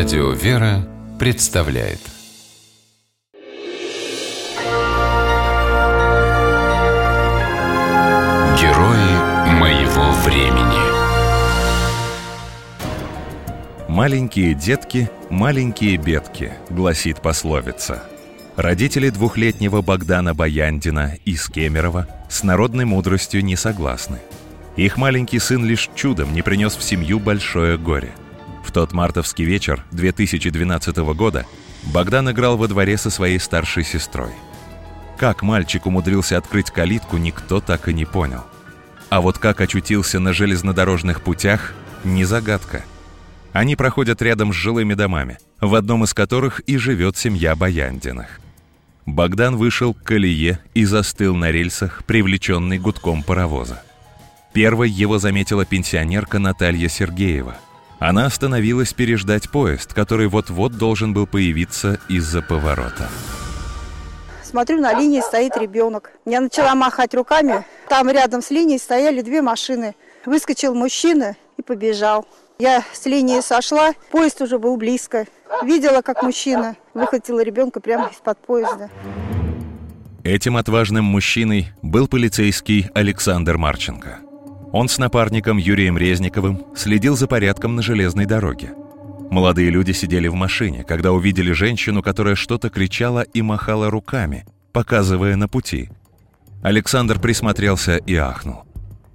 Радио «Вера» представляет Герои моего времени «Маленькие детки, маленькие бедки», — гласит пословица. Родители двухлетнего Богдана Баяндина из Кемерово с народной мудростью не согласны. Их маленький сын лишь чудом не принес в семью большое горе — в тот мартовский вечер 2012 года Богдан играл во дворе со своей старшей сестрой. Как мальчик умудрился открыть калитку, никто так и не понял. А вот как очутился на железнодорожных путях – не загадка. Они проходят рядом с жилыми домами, в одном из которых и живет семья Баяндиных. Богдан вышел к колее и застыл на рельсах, привлеченный гудком паровоза. Первой его заметила пенсионерка Наталья Сергеева – она остановилась переждать поезд, который вот-вот должен был появиться из-за поворота. Смотрю, на линии стоит ребенок. Я начала махать руками. Там рядом с линией стояли две машины. Выскочил мужчина и побежал. Я с линии сошла, поезд уже был близко. Видела, как мужчина выхватил ребенка прямо из-под поезда. Этим отважным мужчиной был полицейский Александр Марченко – он с напарником Юрием Резниковым следил за порядком на железной дороге. Молодые люди сидели в машине, когда увидели женщину, которая что-то кричала и махала руками, показывая на пути. Александр присмотрелся и ахнул.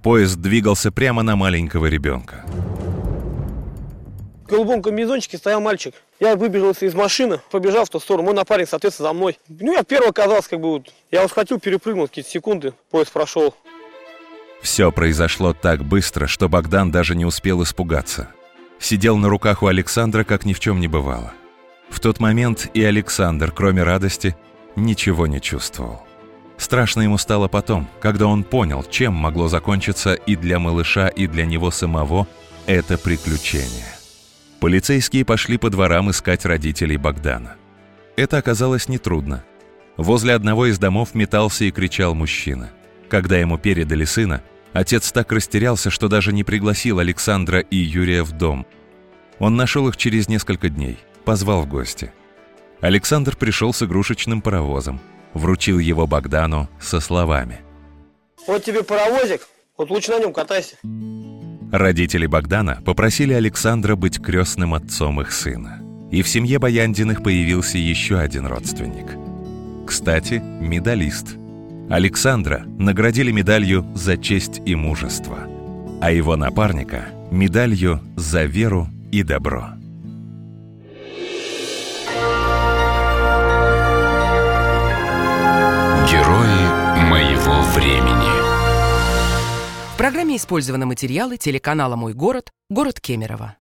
Поезд двигался прямо на маленького ребенка. В голубом комбинезончике стоял мальчик. Я выбежался из машины, побежал в ту сторону. Мой напарник, соответственно, за мной. Ну, я первый оказался, как бы вот. Я вот хотел перепрыгнуть какие-то секунды, поезд прошел. Все произошло так быстро, что Богдан даже не успел испугаться. Сидел на руках у Александра, как ни в чем не бывало. В тот момент и Александр, кроме радости, ничего не чувствовал. Страшно ему стало потом, когда он понял, чем могло закончиться и для малыша, и для него самого это приключение. Полицейские пошли по дворам искать родителей Богдана. Это оказалось нетрудно. Возле одного из домов метался и кричал мужчина. Когда ему передали сына, отец так растерялся, что даже не пригласил Александра и Юрия в дом. Он нашел их через несколько дней, позвал в гости. Александр пришел с игрушечным паровозом, вручил его Богдану со словами. «Вот тебе паровозик, вот лучше на нем катайся». Родители Богдана попросили Александра быть крестным отцом их сына. И в семье Баяндиных появился еще один родственник. Кстати, медалист – Александра наградили медалью за честь и мужество, а его напарника – медалью за веру и добро. Герои моего времени В программе использованы материалы телеканала «Мой город», город Кемерово.